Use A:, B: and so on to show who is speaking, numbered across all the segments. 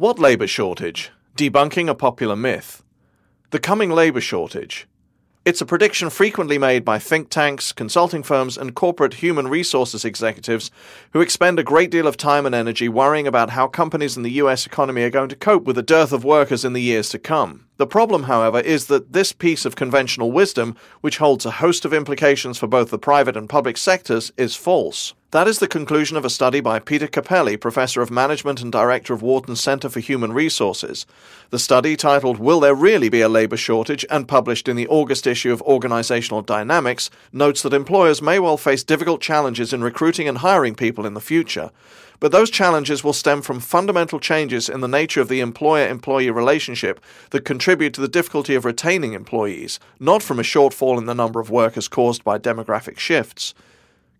A: What labour shortage? Debunking a popular myth. The coming labour shortage. It's a prediction frequently made by think tanks, consulting firms, and corporate human resources executives who expend a great deal of time and energy worrying about how companies in the US economy are going to cope with the dearth of workers in the years to come. The problem, however, is that this piece of conventional wisdom, which holds a host of implications for both the private and public sectors, is false. That is the conclusion of a study by Peter Cappelli, Professor of Management and Director of Wharton Center for Human Resources. The study, titled Will There Really Be a Labor Shortage, and published in the August issue of Organizational Dynamics, notes that employers may well face difficult challenges in recruiting and hiring people in the future. But those challenges will stem from fundamental changes in the nature of the employer employee relationship that contribute to the difficulty of retaining employees, not from a shortfall in the number of workers caused by demographic shifts.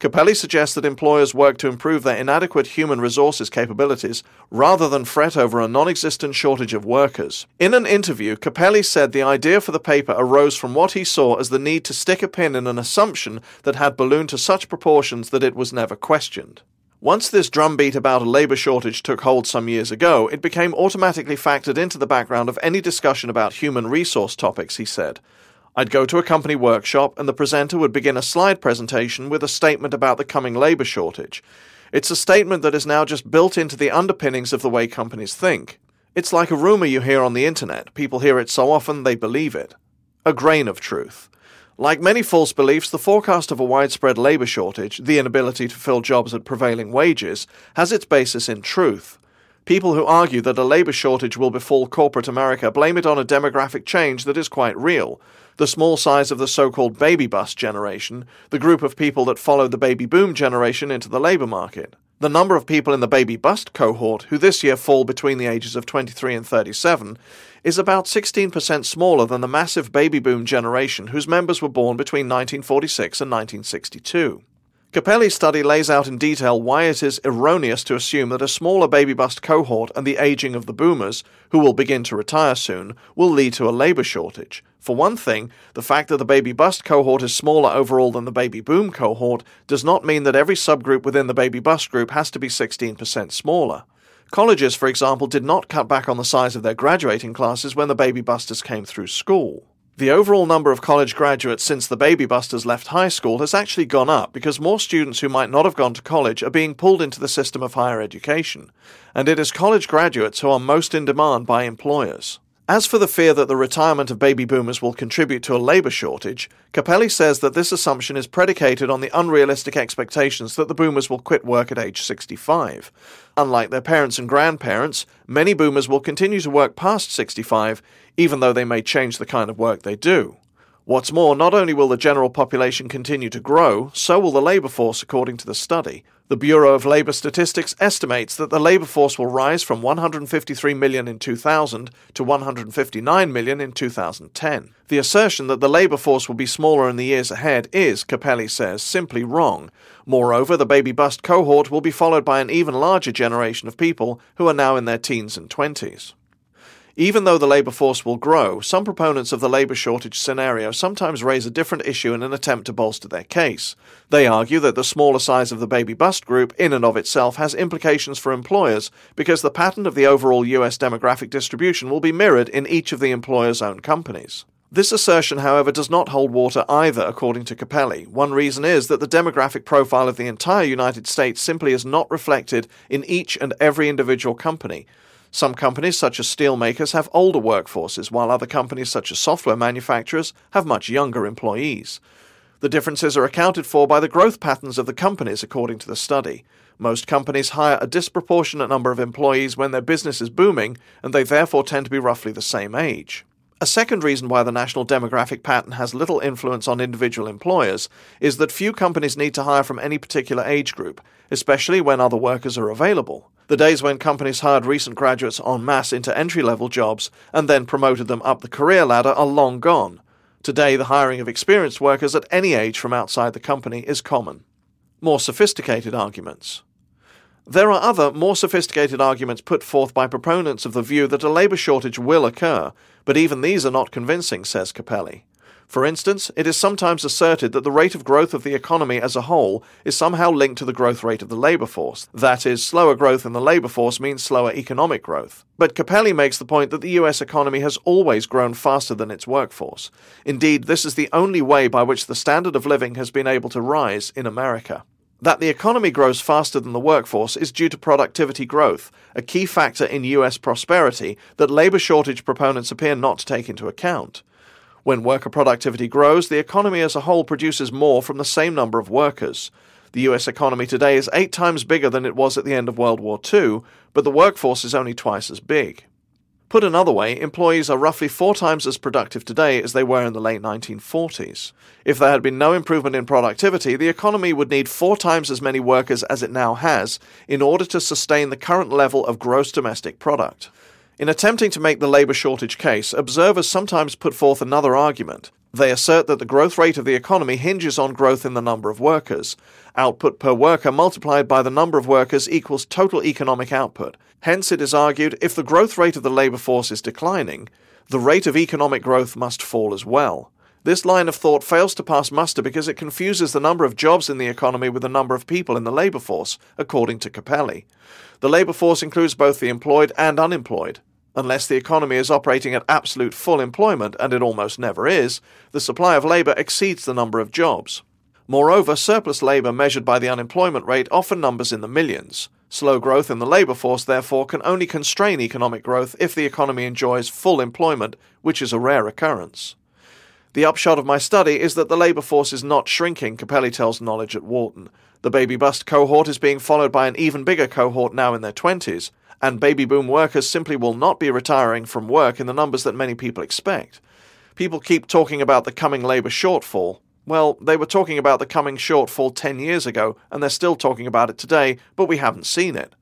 A: Cappelli suggests that employers work to improve their inadequate human resources capabilities rather than fret over a non existent shortage of workers. In an interview, Cappelli said the idea for the paper arose from what he saw as the need to stick a pin in an assumption that had ballooned to such proportions that it was never questioned. Once this drumbeat about a labour shortage took hold some years ago, it became automatically factored into the background of any discussion about human resource topics, he said. I'd go to a company workshop and the presenter would begin a slide presentation with a statement about the coming labour shortage. It's a statement that is now just built into the underpinnings of the way companies think. It's like a rumour you hear on the internet. People hear it so often they believe it. A grain of truth. Like many false beliefs, the forecast of a widespread labour shortage, the inability to fill jobs at prevailing wages, has its basis in truth. People who argue that a labour shortage will befall corporate America blame it on a demographic change that is quite real. The small size of the so called baby bust generation, the group of people that followed the baby boom generation into the labour market. The number of people in the baby bust cohort, who this year fall between the ages of 23 and 37, is about 16% smaller than the massive baby boom generation whose members were born between 1946 and 1962. Cappelli's study lays out in detail why it is erroneous to assume that a smaller baby bust cohort and the aging of the boomers, who will begin to retire soon, will lead to a labour shortage. For one thing, the fact that the baby bust cohort is smaller overall than the baby boom cohort does not mean that every subgroup within the baby bust group has to be 16% smaller. Colleges, for example, did not cut back on the size of their graduating classes when the baby busters came through school. The overall number of college graduates since the baby busters left high school has actually gone up because more students who might not have gone to college are being pulled into the system of higher education, and it is college graduates who are most in demand by employers. As for the fear that the retirement of baby boomers will contribute to a labour shortage, Cappelli says that this assumption is predicated on the unrealistic expectations that the boomers will quit work at age 65. Unlike their parents and grandparents, many boomers will continue to work past 65 even though they may change the kind of work they do. What's more, not only will the general population continue to grow, so will the labour force, according to the study. The Bureau of Labour Statistics estimates that the labour force will rise from 153 million in 2000 to 159 million in 2010. The assertion that the labour force will be smaller in the years ahead is, Cappelli says, simply wrong. Moreover, the baby bust cohort will be followed by an even larger generation of people who are now in their teens and 20s. Even though the labour force will grow, some proponents of the labour shortage scenario sometimes raise a different issue in an attempt to bolster their case. They argue that the smaller size of the baby bust group, in and of itself, has implications for employers because the pattern of the overall US demographic distribution will be mirrored in each of the employer's own companies. This assertion, however, does not hold water either, according to Cappelli. One reason is that the demographic profile of the entire United States simply is not reflected in each and every individual company. Some companies, such as steelmakers, have older workforces, while other companies, such as software manufacturers, have much younger employees. The differences are accounted for by the growth patterns of the companies, according to the study. Most companies hire a disproportionate number of employees when their business is booming, and they therefore tend to be roughly the same age. A second reason why the national demographic pattern has little influence on individual employers is that few companies need to hire from any particular age group, especially when other workers are available. The days when companies hired recent graduates en masse into entry level jobs and then promoted them up the career ladder are long gone. Today, the hiring of experienced workers at any age from outside the company is common. More sophisticated arguments. There are other, more sophisticated arguments put forth by proponents of the view that a labour shortage will occur, but even these are not convincing, says Cappelli. For instance, it is sometimes asserted that the rate of growth of the economy as a whole is somehow linked to the growth rate of the labour force. That is, slower growth in the labour force means slower economic growth. But Cappelli makes the point that the US economy has always grown faster than its workforce. Indeed, this is the only way by which the standard of living has been able to rise in America. That the economy grows faster than the workforce is due to productivity growth, a key factor in US prosperity that labour shortage proponents appear not to take into account. When worker productivity grows, the economy as a whole produces more from the same number of workers. The US economy today is eight times bigger than it was at the end of World War II, but the workforce is only twice as big. Put another way, employees are roughly four times as productive today as they were in the late 1940s. If there had been no improvement in productivity, the economy would need four times as many workers as it now has in order to sustain the current level of gross domestic product. In attempting to make the labour shortage case, observers sometimes put forth another argument. They assert that the growth rate of the economy hinges on growth in the number of workers. Output per worker multiplied by the number of workers equals total economic output. Hence, it is argued if the growth rate of the labour force is declining, the rate of economic growth must fall as well. This line of thought fails to pass muster because it confuses the number of jobs in the economy with the number of people in the labour force, according to Cappelli. The labour force includes both the employed and unemployed. Unless the economy is operating at absolute full employment, and it almost never is, the supply of labour exceeds the number of jobs. Moreover, surplus labour measured by the unemployment rate often numbers in the millions. Slow growth in the labour force, therefore, can only constrain economic growth if the economy enjoys full employment, which is a rare occurrence. The upshot of my study is that the labour force is not shrinking, Cappelli tells Knowledge at Wharton. The baby bust cohort is being followed by an even bigger cohort now in their 20s, and baby boom workers simply will not be retiring from work in the numbers that many people expect. People keep talking about the coming labour shortfall. Well, they were talking about the coming shortfall 10 years ago, and they're still talking about it today, but we haven't seen it.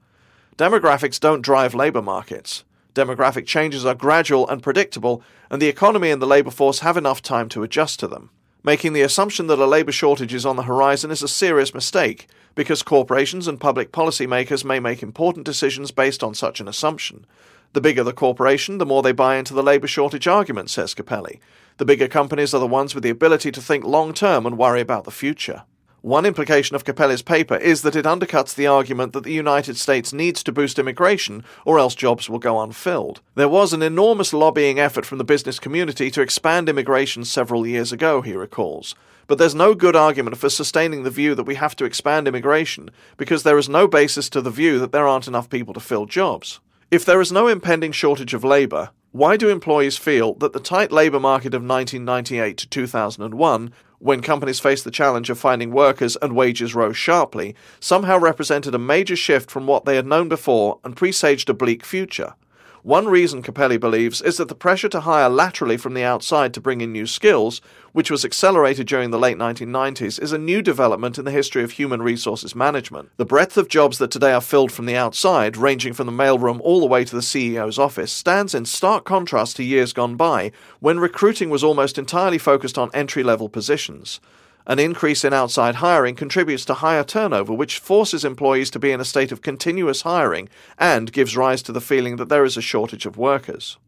A: Demographics don't drive labour markets. Demographic changes are gradual and predictable, and the economy and the labour force have enough time to adjust to them. Making the assumption that a labour shortage is on the horizon is a serious mistake, because corporations and public policymakers may make important decisions based on such an assumption. The bigger the corporation, the more they buy into the labour shortage argument, says Cappelli. The bigger companies are the ones with the ability to think long term and worry about the future. One implication of Cappelli's paper is that it undercuts the argument that the United States needs to boost immigration or else jobs will go unfilled. There was an enormous lobbying effort from the business community to expand immigration several years ago, he recalls. But there's no good argument for sustaining the view that we have to expand immigration because there is no basis to the view that there aren't enough people to fill jobs. If there is no impending shortage of labour, why do employees feel that the tight labour market of 1998 to 2001 when companies faced the challenge of finding workers and wages rose sharply, somehow represented a major shift from what they had known before and presaged a bleak future. One reason Cappelli believes is that the pressure to hire laterally from the outside to bring in new skills, which was accelerated during the late 1990s, is a new development in the history of human resources management. The breadth of jobs that today are filled from the outside, ranging from the mailroom all the way to the CEO's office, stands in stark contrast to years gone by, when recruiting was almost entirely focused on entry level positions. An increase in outside hiring contributes to higher turnover, which forces employees to be in a state of continuous hiring and gives rise to the feeling that there is a shortage of workers.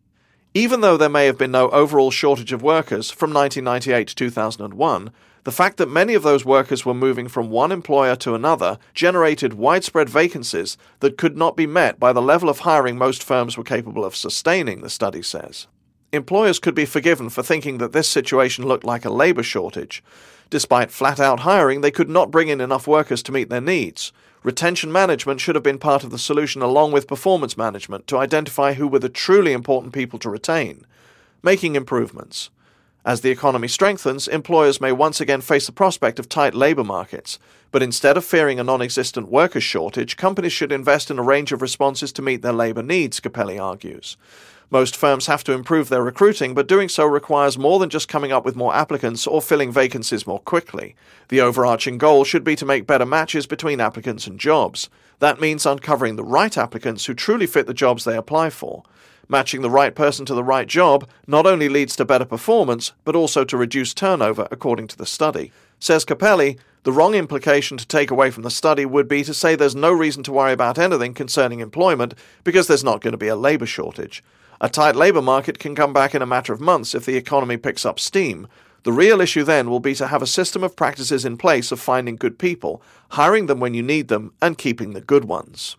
A: Even though there may have been no overall shortage of workers from 1998 to 2001, the fact that many of those workers were moving from one employer to another generated widespread vacancies that could not be met by the level of hiring most firms were capable of sustaining, the study says. Employers could be forgiven for thinking that this situation looked like a labour shortage. Despite flat out hiring, they could not bring in enough workers to meet their needs. Retention management should have been part of the solution along with performance management to identify who were the truly important people to retain. Making improvements. As the economy strengthens, employers may once again face the prospect of tight labour markets. But instead of fearing a non existent workers' shortage, companies should invest in a range of responses to meet their labour needs, Cappelli argues. Most firms have to improve their recruiting, but doing so requires more than just coming up with more applicants or filling vacancies more quickly. The overarching goal should be to make better matches between applicants and jobs. That means uncovering the right applicants who truly fit the jobs they apply for. Matching the right person to the right job not only leads to better performance, but also to reduced turnover, according to the study. Says Cappelli, the wrong implication to take away from the study would be to say there's no reason to worry about anything concerning employment because there's not going to be a labour shortage. A tight labour market can come back in a matter of months if the economy picks up steam. The real issue then will be to have a system of practices in place of finding good people, hiring them when you need them, and keeping the good ones.